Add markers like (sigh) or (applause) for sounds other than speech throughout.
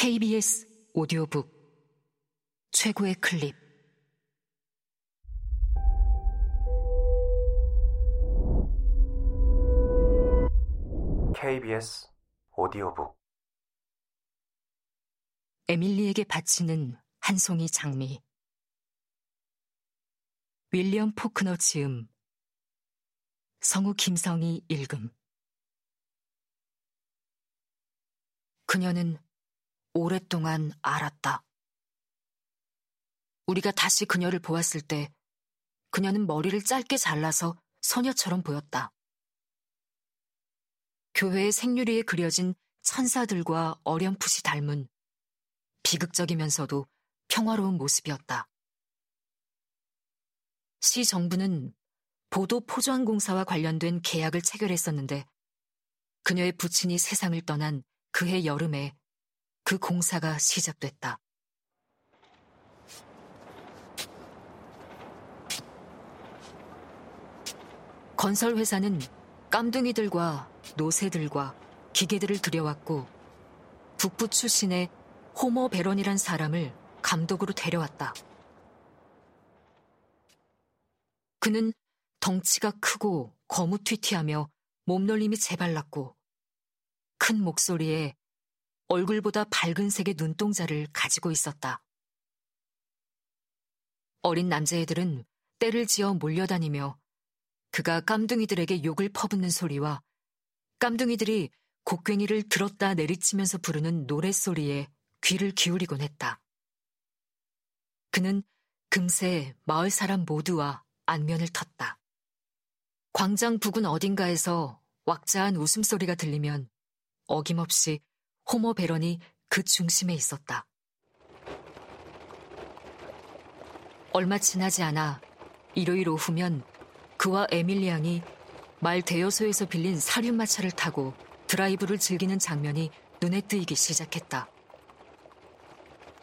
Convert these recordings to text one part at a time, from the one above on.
KBS 오디오북 최고의 클립. KBS 오디오북. 에밀리에게 바치는 한 송이 장미. 윌리엄 포크너 지음. 성우 김성희 읽음. 그녀는 오랫동안 알았다. 우리가 다시 그녀를 보았을 때 그녀는 머리를 짧게 잘라서 소녀처럼 보였다. 교회의 생유리에 그려진 천사들과 어렴풋이 닮은 비극적이면서도 평화로운 모습이었다. 시 정부는 보도 포조항공사와 관련된 계약을 체결했었는데 그녀의 부친이 세상을 떠난 그해 여름에 그 공사가 시작됐다. 건설회사는 깜둥이들과 노새들과 기계들을 들여왔고 북부 출신의 호모 베런이란 사람을 감독으로 데려왔다. 그는 덩치가 크고 거무튀튀하며 몸놀림이 재발랐고 큰 목소리에 얼굴보다 밝은 색의 눈동자를 가지고 있었다. 어린 남자애들은 때를 지어 몰려다니며 그가 깜둥이들에게 욕을 퍼붓는 소리와 깜둥이들이 곡괭이를 들었다 내리치면서 부르는 노랫소리에 귀를 기울이곤 했다. 그는 금세 마을 사람 모두와 안면을 텄다. 광장 부근 어딘가에서 왁자한 웃음소리가 들리면 어김없이 호모 베런이 그 중심에 있었다. 얼마 지나지 않아 일요일 오후면 그와 에밀리 양이 말 대여소에서 빌린 사륜마차를 타고 드라이브를 즐기는 장면이 눈에 띄기 시작했다.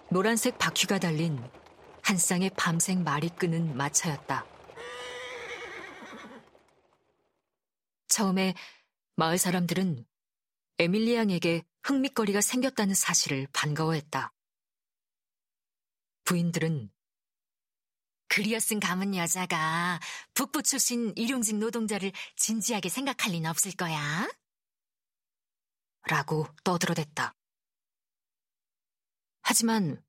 노란색 바퀴가 달린 한 쌍의 밤색 말이 끄는 마차였다. 처음에 마을 사람들은 에밀리 양에게 흥미거리가 생겼다는 사실을 반가워했다. 부인들은 그리어 쓴 가문 여자가 북부 출신 일용직 노동자를 진지하게 생각할 리는 없을 거야. 라고 떠들어댔다. 하지만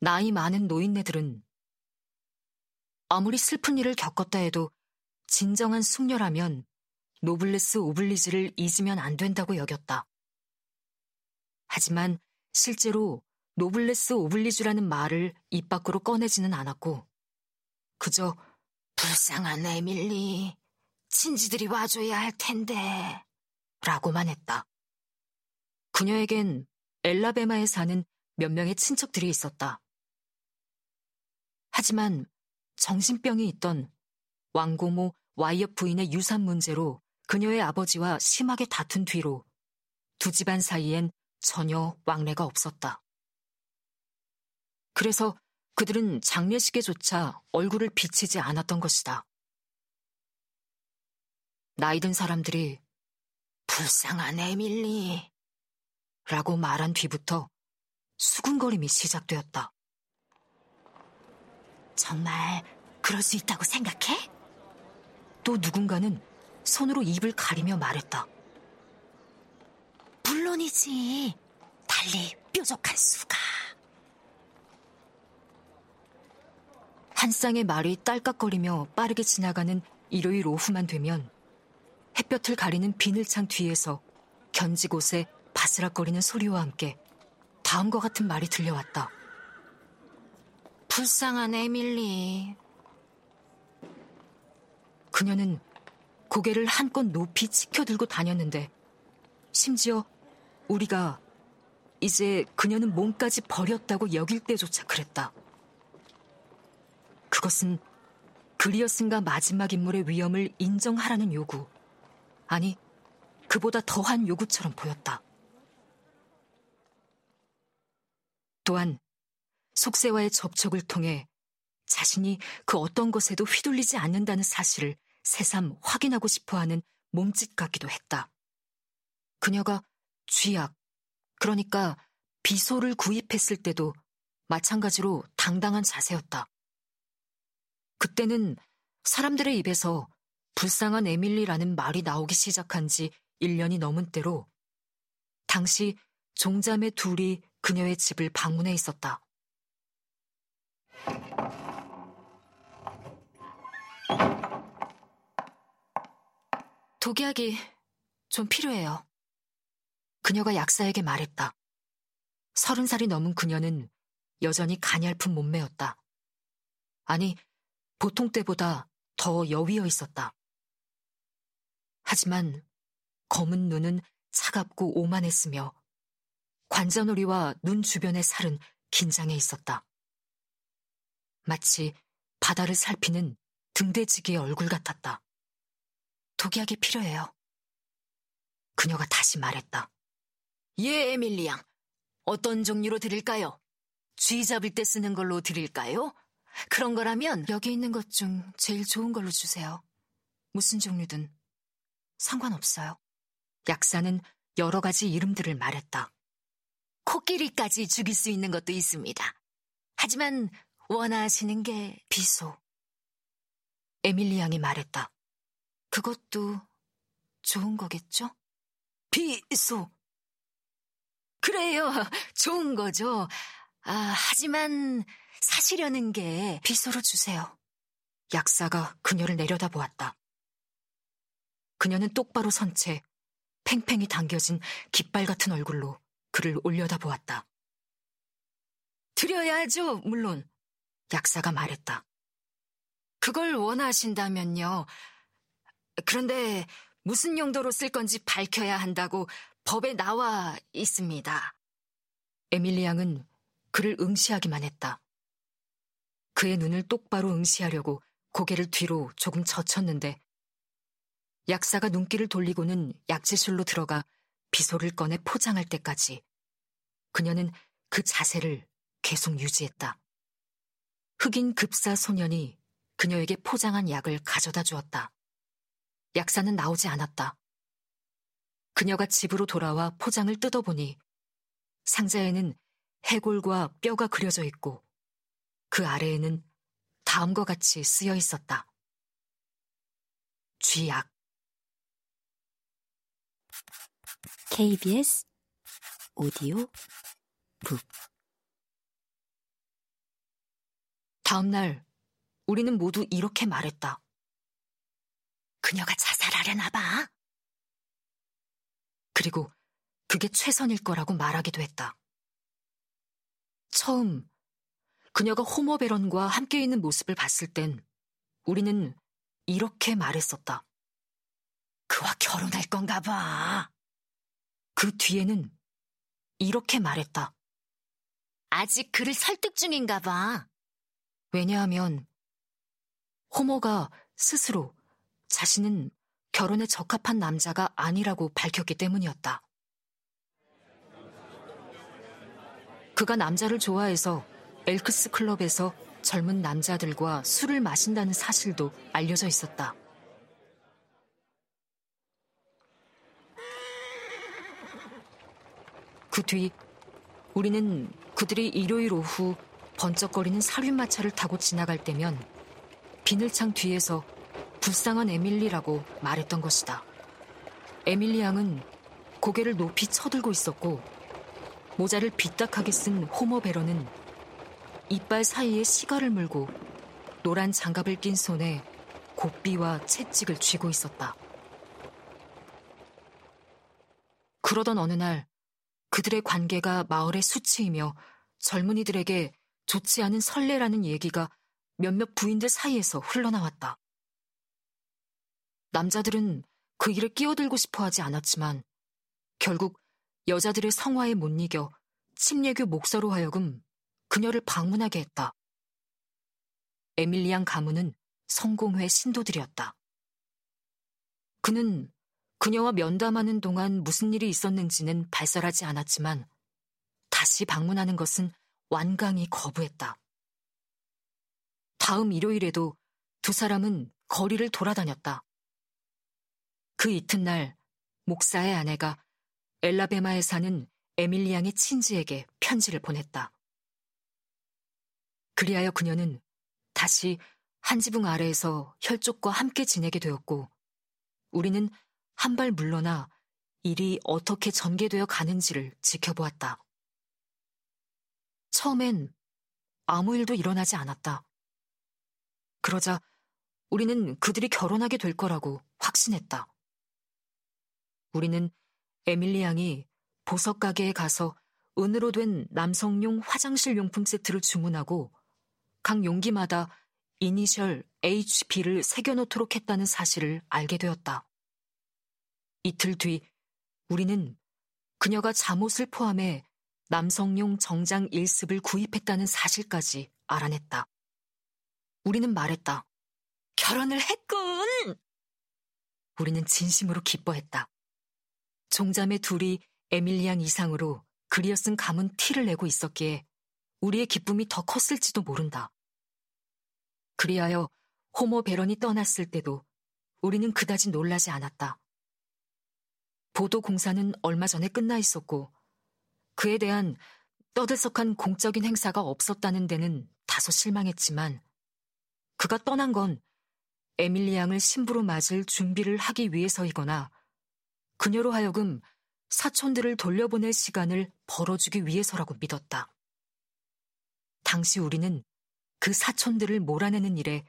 나이 많은 노인네들은 아무리 슬픈 일을 겪었다 해도 진정한 숙녀라면 노블레스 오블리주를 잊으면 안 된다고 여겼다. 하지만 실제로 노블레스 오블리주라는 말을 입 밖으로 꺼내지는 않았고, 그저 불쌍한 에밀리, 친지들이 와줘야 할 텐데, 라고만 했다. 그녀에겐 엘라베마에 사는 몇 명의 친척들이 있었다. 하지만 정신병이 있던 왕고모 와이어 부인의 유산 문제로 그녀의 아버지와 심하게 다툰 뒤로 두 집안 사이엔 전혀 왕래가 없었다. 그래서 그들은 장례식에조차 얼굴을 비치지 않았던 것이다. 나이든 사람들이 불쌍한 에밀리 라고 말한 뒤부터 수군거림이 시작되었다. 정말 그럴 수 있다고 생각해? 또 누군가는 손으로 입을 가리며 말했다. 물론이지. 달리 뾰족한 수가. 한 쌍의 말이 딸깍거리며 빠르게 지나가는 일요일 오후만 되면 햇볕을 가리는 비늘창 뒤에서 견지곳에 바스락거리는 소리와 함께 다음과 같은 말이 들려왔다. 불쌍한 에밀리. 그녀는 고개를 한껏 높이 치켜들고 다녔는데 심지어 우리가 이제 그녀는 몸까지 버렸다고 여길 때조차 그랬다. 그것은 그리어슨가 마지막 인물의 위험을 인정하라는 요구, 아니, 그보다 더한 요구처럼 보였다. 또한 속세와의 접촉을 통해 자신이 그 어떤 것에도 휘둘리지 않는다는 사실을 새삼 확인하고 싶어 하는 몸짓 같기도 했다. 그녀가 쥐약, 그러니까 비소를 구입했을 때도 마찬가지로 당당한 자세였다. 그때는 사람들의 입에서 불쌍한 에밀리라는 말이 나오기 시작한 지 1년이 넘은 때로 당시 종자매 둘이 그녀의 집을 방문해 있었다. 독약이 좀 필요해요. 그녀가 약사에게 말했다. 서른 살이 넘은 그녀는 여전히 가냘픈 몸매였다. 아니, 보통 때보다 더 여위어 있었다. 하지만 검은 눈은 차갑고 오만했으며 관자놀이와 눈 주변의 살은 긴장해 있었다. 마치 바다를 살피는 등대지기의 얼굴 같았다. 독약이 필요해요. 그녀가 다시 말했다. 예, 에밀리 양. 어떤 종류로 드릴까요? 쥐 잡을 때 쓰는 걸로 드릴까요? 그런 거라면 여기 있는 것 중 제일 좋은 걸로 주세요. 무슨 종류든 상관없어요. 약사는 여러 가지 이름들을 말했다. 코끼리까지 죽일 수 있는 것도 있습니다. 하지만 원하시는 게 비소. 에밀리 양이 말했다. 그것도 좋은 거겠죠? 비소. 그래요. (laughs) 좋은 거죠. 아, 하지만 사시려는 게 비소로 주세요. 약사가 그녀를 내려다보았다. 그녀는 똑바로 선 채 팽팽히 당겨진 깃발 같은 얼굴로 그를 올려다보았다. 드려야죠, 물론. 약사가 말했다. 그걸 원하신다면요. 그런데 무슨 용도로 쓸 건지 밝혀야 한다고 법에 나와 있습니다. 에밀리 양은 그를 응시하기만 했다. 그의 눈을 똑바로 응시하려고 고개를 뒤로 조금 젖혔는데 약사가 눈길을 돌리고는 약지술로 들어가 비소를 꺼내 포장할 때까지 그녀는 그 자세를 계속 유지했다. 흑인 급사 소년이 그녀에게 포장한 약을 가져다 주었다. 약사는 나오지 않았다. 그녀가 집으로 돌아와 포장을 뜯어보니 상자에는 해골과 뼈가 그려져 있고 그 아래에는 다음과 같이 쓰여 있었다. 쥐약. KBS 오디오 북 다음 날 우리는 모두 이렇게 말했다. 그녀가 자살하려나 봐. 그리고 그게 최선일 거라고 말하기도 했다. 처음 그녀가 호모 베런과 함께 있는 모습을 봤을 땐 우리는 이렇게 말했었다. 그와 결혼할 건가 봐. 그 뒤에는 이렇게 말했다. 아직 그를 설득 중인가 봐. 왜냐하면 호모가 스스로 자신은 결혼에 적합한 남자가 아니라고 밝혔기 때문이었다. 그가 남자를 좋아해서 엘크스 클럽에서 젊은 남자들과 술을 마신다는 사실도 알려져 있었다. 그 뒤 우리는 그들이 일요일 오후 번쩍거리는 사륜마차를 타고 지나갈 때면 비늘창 뒤에서 불쌍한 에밀리라고 말했던 것이다. 에밀리 양은 고개를 높이 쳐들고 있었고 모자를 빗딱하게 쓴 호머 베러는 이빨 사이에 시가를 물고 노란 장갑을 낀 손에 고삐와 채찍을 쥐고 있었다. 그러던 어느 날 그들의 관계가 마을에 수치이며 젊은이들에게 좋지 않은 설레라는 얘기가 몇몇 부인들 사이에서 흘러나왔다. 남자들은 그 일에 끼어들고 싶어 하지 않았지만 결국 여자들의 성화에 못 이겨 침례교 목사로 하여금 그녀를 방문하게 했다. 에밀리안 가문은 성공회 신도들이었다. 그는 그녀와 면담하는 동안 무슨 일이 있었는지는 발설하지 않았지만 다시 방문하는 것은 완강히 거부했다. 다음 일요일에도 두 사람은 거리를 돌아다녔다. 그 이튿날 목사의 아내가 엘라베마에 사는 에밀리 양의 친지에게 편지를 보냈다. 그리하여 그녀는 다시 한 지붕 아래에서 혈족과 함께 지내게 되었고, 우리는 한 발 물러나 일이 어떻게 전개되어 가는지를 지켜보았다. 처음엔 아무 일도 일어나지 않았다. 그러자 우리는 그들이 결혼하게 될 거라고 확신했다. 우리는 에밀리 양이 보석 가게에 가서 은으로 된 남성용 화장실 용품 세트를 주문하고 각 용기마다 이니셜 HB를 새겨놓도록 했다는 사실을 알게 되었다. 이틀 뒤 우리는 그녀가 잠옷을 포함해 남성용 정장 1습을 구입했다는 사실까지 알아냈다. 우리는 말했다. 결혼을 했군! 우리는 진심으로 기뻐했다. 종자매 둘이 에밀리안 이상으로 그리어 쓴 가문 티를 내고 있었기에 우리의 기쁨이 더 컸을지도 모른다. 그리하여 호모 베런이 떠났을 때도 우리는 그다지 놀라지 않았다. 보도 공사는 얼마 전에 끝나 있었고 그에 대한 떠들썩한 공적인 행사가 없었다는 데는 다소 실망했지만 그가 떠난 건 에밀리 양을 신부로 맞을 준비를 하기 위해서이거나 그녀로 하여금 사촌들을 돌려보낼 시간을 벌어주기 위해서라고 믿었다. 당시 우리는 그 사촌들을 몰아내는 일에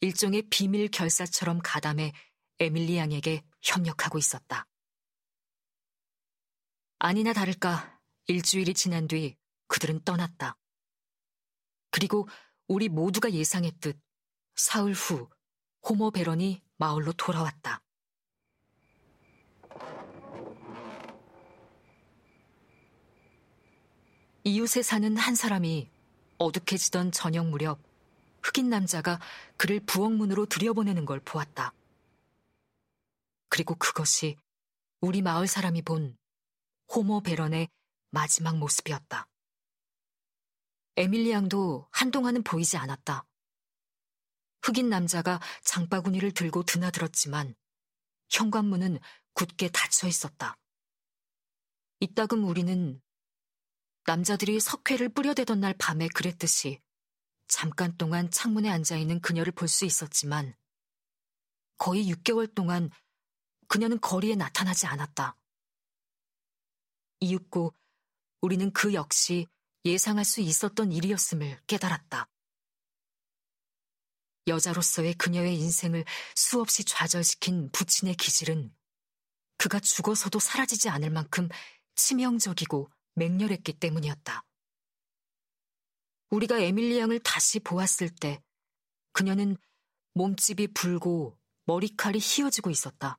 일종의 비밀 결사처럼 가담해 에밀리 양에게 협력하고 있었다. 아니나 다를까 일주일이 지난 뒤 그들은 떠났다. 그리고 우리 모두가 예상했듯 사흘 후 호모 베런이 마을로 돌아왔다. 이웃에 사는 한 사람이 어둑해지던 저녁 무렵 흑인 남자가 그를 부엌문으로 들여보내는 걸 보았다. 그리고 그것이 우리 마을 사람이 본 호모 베런의 마지막 모습이었다. 에밀리 양도 한동안은 보이지 않았다. 흑인 남자가 장바구니를 들고 드나들었지만 현관문은 굳게 닫혀 있었다. 이따금 우리는 남자들이 석회를 뿌려대던 날 밤에 그랬듯이 잠깐 동안 창문에 앉아 있는 그녀를 볼 수 있었지만 거의 6개월 동안 그녀는 거리에 나타나지 않았다. 이윽고 우리는 그 역시 예상할 수 있었던 일이었음을 깨달았다. 여자로서의 그녀의 인생을 수없이 좌절시킨 부친의 기질은 그가 죽어서도 사라지지 않을 만큼 치명적이고 맹렬했기 때문이었다. 우리가 에밀리 양을 다시 보았을 때 그녀는 몸집이 불고 머리칼이 휘어지고 있었다.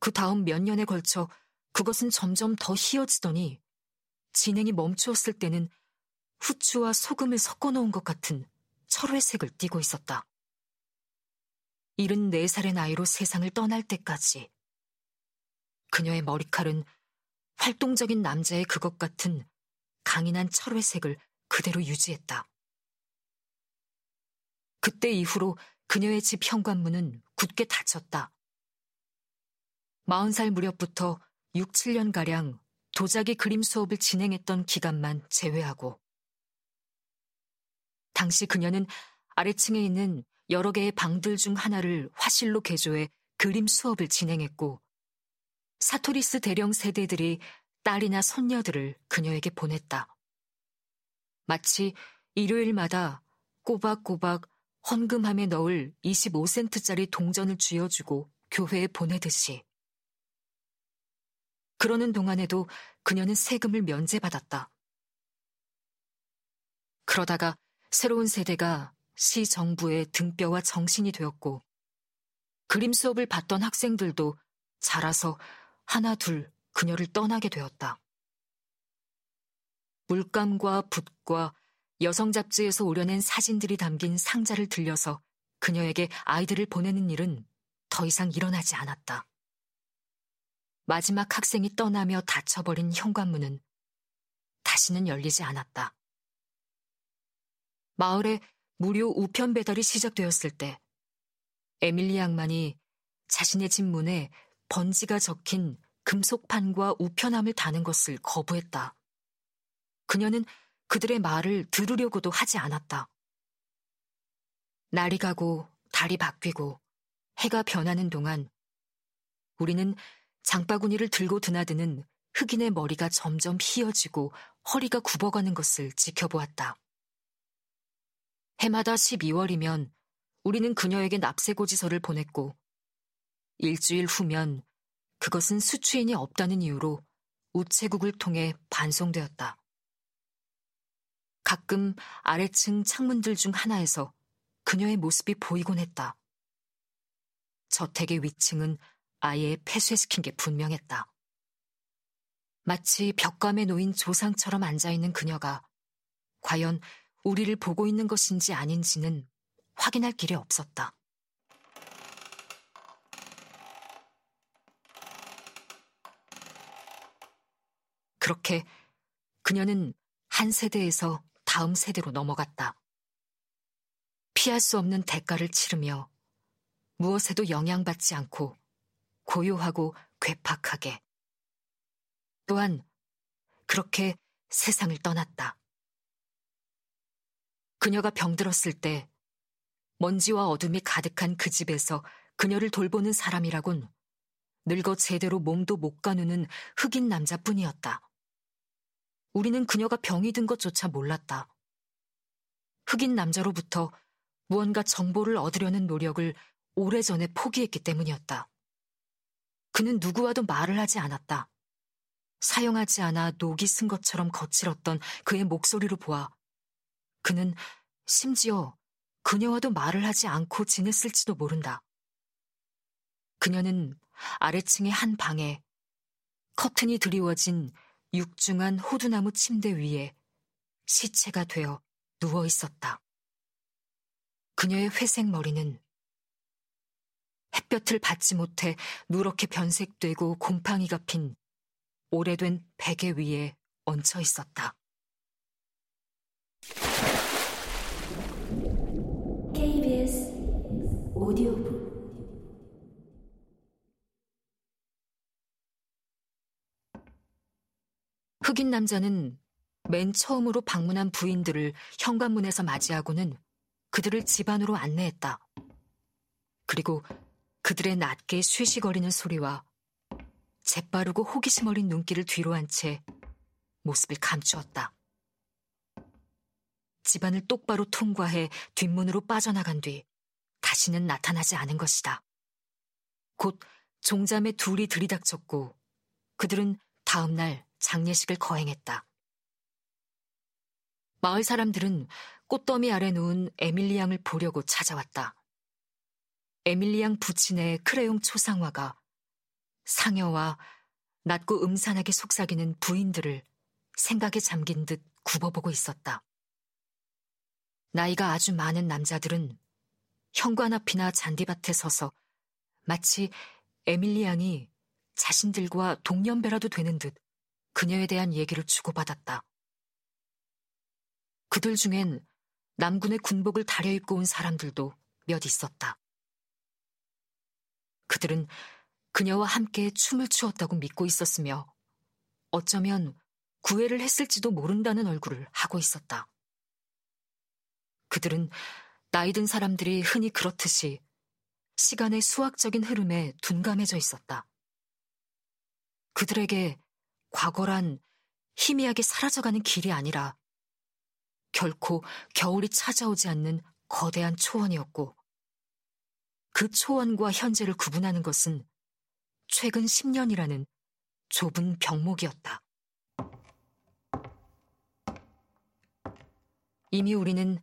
그 다음 몇 년에 걸쳐 그것은 점점 더 휘어지더니 진행이 멈추었을 때는 후추와 소금을 섞어 놓은 것 같은 철회색을 띠고 있었다. 74살의 나이로 세상을 떠날 때까지 그녀의 머리칼은 활동적인 남자의 그것 같은 강인한 철회색을 그대로 유지했다. 그때 이후로 그녀의 집 현관문은 굳게 닫혔다. 40살 무렵부터 6, 7년가량 도자기 그림 수업을 진행했던 기간만 제외하고 당시 그녀는 아래층에 있는 여러 개의 방들 중 하나를 화실로 개조해 그림 수업을 진행했고 사토리스 대령 세대들이 딸이나 손녀들을 그녀에게 보냈다. 마치 일요일마다 꼬박꼬박 헌금함에 넣을 25센트짜리 동전을 쥐어주고 교회에 보내듯이. 그러는 동안에도 그녀는 세금을 면제받았다. 그러다가 새로운 세대가 시 정부의 등뼈와 정신이 되었고, 그림 수업을 받던 학생들도 자라서 하나 둘 그녀를 떠나게 되었다. 물감과 붓과 여성 잡지에서 오려낸 사진들이 담긴 상자를 들려서 그녀에게 아이들을 보내는 일은 더 이상 일어나지 않았다. 마지막 학생이 떠나며 닫혀버린 현관문은 다시는 열리지 않았다. 마을에 무료 우편 배달이 시작되었을 때 에밀리 양만이 자신의 집 문에 번지가 적힌 금속판과 우편함을 다는 것을 거부했다. 그녀는 그들의 말을 들으려고도 하지 않았다. 날이 가고 달이 바뀌고 해가 변하는 동안 우리는 장바구니를 들고 드나드는 흑인의 머리가 점점 휘어지고 허리가 굽어가는 것을 지켜보았다. 해마다 12월이면 우리는 그녀에게 납세고지서를 보냈고 일주일 후면 그것은 수취인이 없다는 이유로 우체국을 통해 반송되었다. 가끔 아래층 창문들 중 하나에서 그녀의 모습이 보이곤 했다. 저택의 위층은 아예 폐쇄시킨 게 분명했다. 마치 벽감에 놓인 조상처럼 앉아있는 그녀가 과연 우리를 보고 있는 것인지 아닌지는 확인할 길이 없었다. 그렇게 그녀는 한 세대에서 다음 세대로 넘어갔다. 피할 수 없는 대가를 치르며 무엇에도 영향받지 않고 고요하고 괴팍하게 또한 그렇게 세상을 떠났다. 그녀가 병들었을 때 먼지와 어둠이 가득한 그 집에서 그녀를 돌보는 사람이라곤 늙어 제대로 몸도 못 가누는 흑인 남자뿐이었다. 우리는 그녀가 병이 든 것조차 몰랐다. 흑인 남자로부터 무언가 정보를 얻으려는 노력을 오래전에 포기했기 때문이었다. 그는 누구와도 말을 하지 않았다. 사용하지 않아 녹이 쓴 것처럼 거칠었던 그의 목소리로 보아 그는 심지어 그녀와도 말을 하지 않고 지냈을지도 모른다. 그녀는 아래층의 한 방에 커튼이 드리워진 육중한 호두나무 침대 위에 시체가 되어 누워 있었다. 그녀의 회색 머리는 햇볕을 받지 못해 누렇게 변색되고 곰팡이가 핀 오래된 베개 위에 얹혀 있었다. 오디오북 흑인 남자는 맨 처음으로 방문한 부인들을 현관문에서 맞이하고는 그들을 집 안으로 안내했다. 그리고 그들의 낮게 쉬쉬거리는 소리와 재빠르고 호기심 어린 눈길을 뒤로 한 채 모습을 감추었다. 집안을 똑바로 통과해 뒷문으로 빠져나간 뒤 다시는 나타나지 않은 것이다. 곧 종자매 둘이 들이닥쳤고 그들은 다음날 장례식을 거행했다. 마을 사람들은 꽃더미 아래 누운 에밀리 양을 보려고 찾아왔다. 에밀리 양 부친의 크레용 초상화가 상여와 낮고 음산하게 속삭이는 부인들을 생각에 잠긴 듯 굽어보고 있었다. 나이가 아주 많은 남자들은 현관 앞이나 잔디밭에 서서 마치 에밀리 양이 자신들과 동년배라도 되는 듯 그녀에 대한 얘기를 주고받았다. 그들 중엔 남군의 군복을 다려입고 온 사람들도 몇 있었다. 그들은 그녀와 함께 춤을 추었다고 믿고 있었으며 어쩌면 구애를 했을지도 모른다는 얼굴을 하고 있었다. 그들은 나이 든 사람들이 흔히 그렇듯이 시간의 수학적인 흐름에 둔감해져 있었다. 그들에게 과거란 희미하게 사라져가는 길이 아니라 결코 겨울이 찾아오지 않는 거대한 초원이었고 그 초원과 현재를 구분하는 것은 최근 10년이라는 좁은 병목이었다. 이미 우리는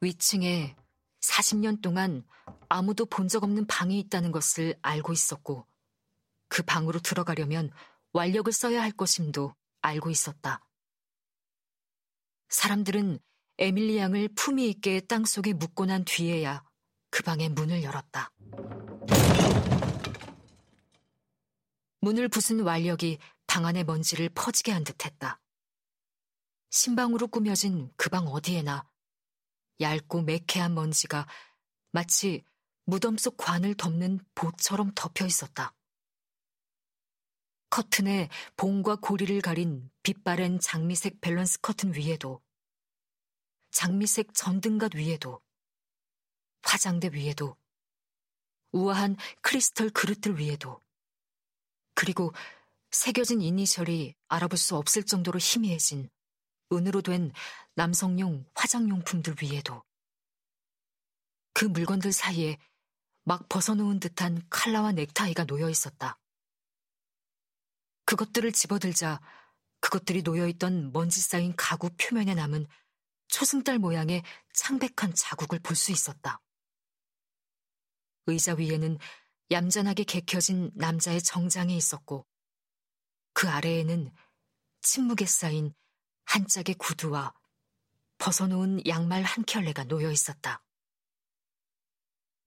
위층에 40년 동안 아무도 본 적 없는 방이 있다는 것을 알고 있었고 그 방으로 들어가려면 완력을 써야 할 것임도 알고 있었다. 사람들은 에밀리 양을 품위 있게 땅속에 묻고 난 뒤에야 그 방의 문을 열었다. 문을 부순 완력이 방 안의 먼지를 퍼지게 한 듯했다. 신방으로 꾸며진 그 방 어디에나 얇고 매캐한 먼지가 마치 무덤 속 관을 덮는 보처럼 덮여 있었다. 커튼에 봉과 고리를 가린 빛바랜 장미색 밸런스 커튼 위에도 장미색 전등갓 위에도 화장대 위에도 우아한 크리스털 그릇들 위에도 그리고 새겨진 이니셜이 알아볼 수 없을 정도로 희미해진 은으로 된 남성용 화장용품들 위에도 그 물건들 사이에 막 벗어놓은 듯한 칼라와 넥타이가 놓여 있었다. 그것들을 집어들자 그것들이 놓여있던 먼지 쌓인 가구 표면에 남은 초승달 모양의 창백한 자국을 볼 수 있었다. 의자 위에는 얌전하게 개켜진 남자의 정장이 있었고 그 아래에는 침묵에 쌓인 한 짝의 구두와 벗어놓은 양말 한 켤레가 놓여 있었다.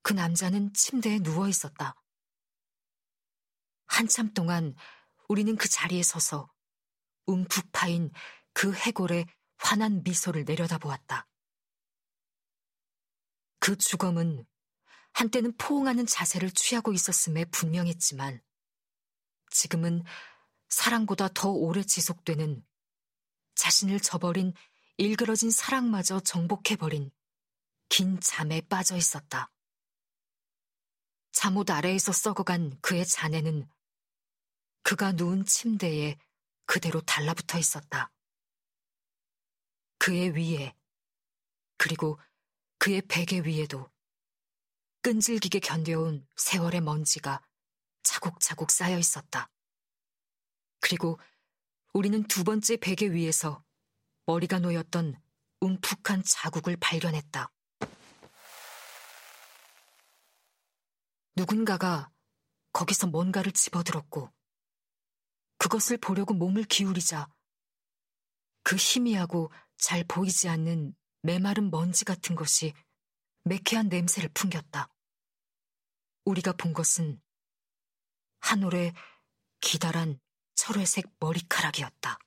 그 남자는 침대에 누워 있었다. 한참 동안 우리는 그 자리에 서서 움푹 파인 그 해골의 환한 미소를 내려다보았다. 그 주검은 한때는 포옹하는 자세를 취하고 있었음에 분명했지만 지금은 사랑보다 더 오래 지속되는 자신을 저버린 일그러진 사랑마저 정복해버린 긴 잠에 빠져 있었다. 잠옷 아래에서 썩어간 그의 잔해는 그가 누운 침대에 그대로 달라붙어 있었다. 그의 위에, 그리고 그의 베개 위에도 끈질기게 견뎌온 세월의 먼지가 차곡차곡 쌓여 있었다. 그리고 우리는 두 번째 베개 위에서 머리가 놓였던 움푹한 자국을 발견했다. 누군가가 거기서 뭔가를 집어들었고 그것을 보려고 몸을 기울이자 그 희미하고 잘 보이지 않는 메마른 먼지 같은 것이 매캐한 냄새를 풍겼다. 우리가 본 것은 한 올의 기다란 철회색 머리카락이었다.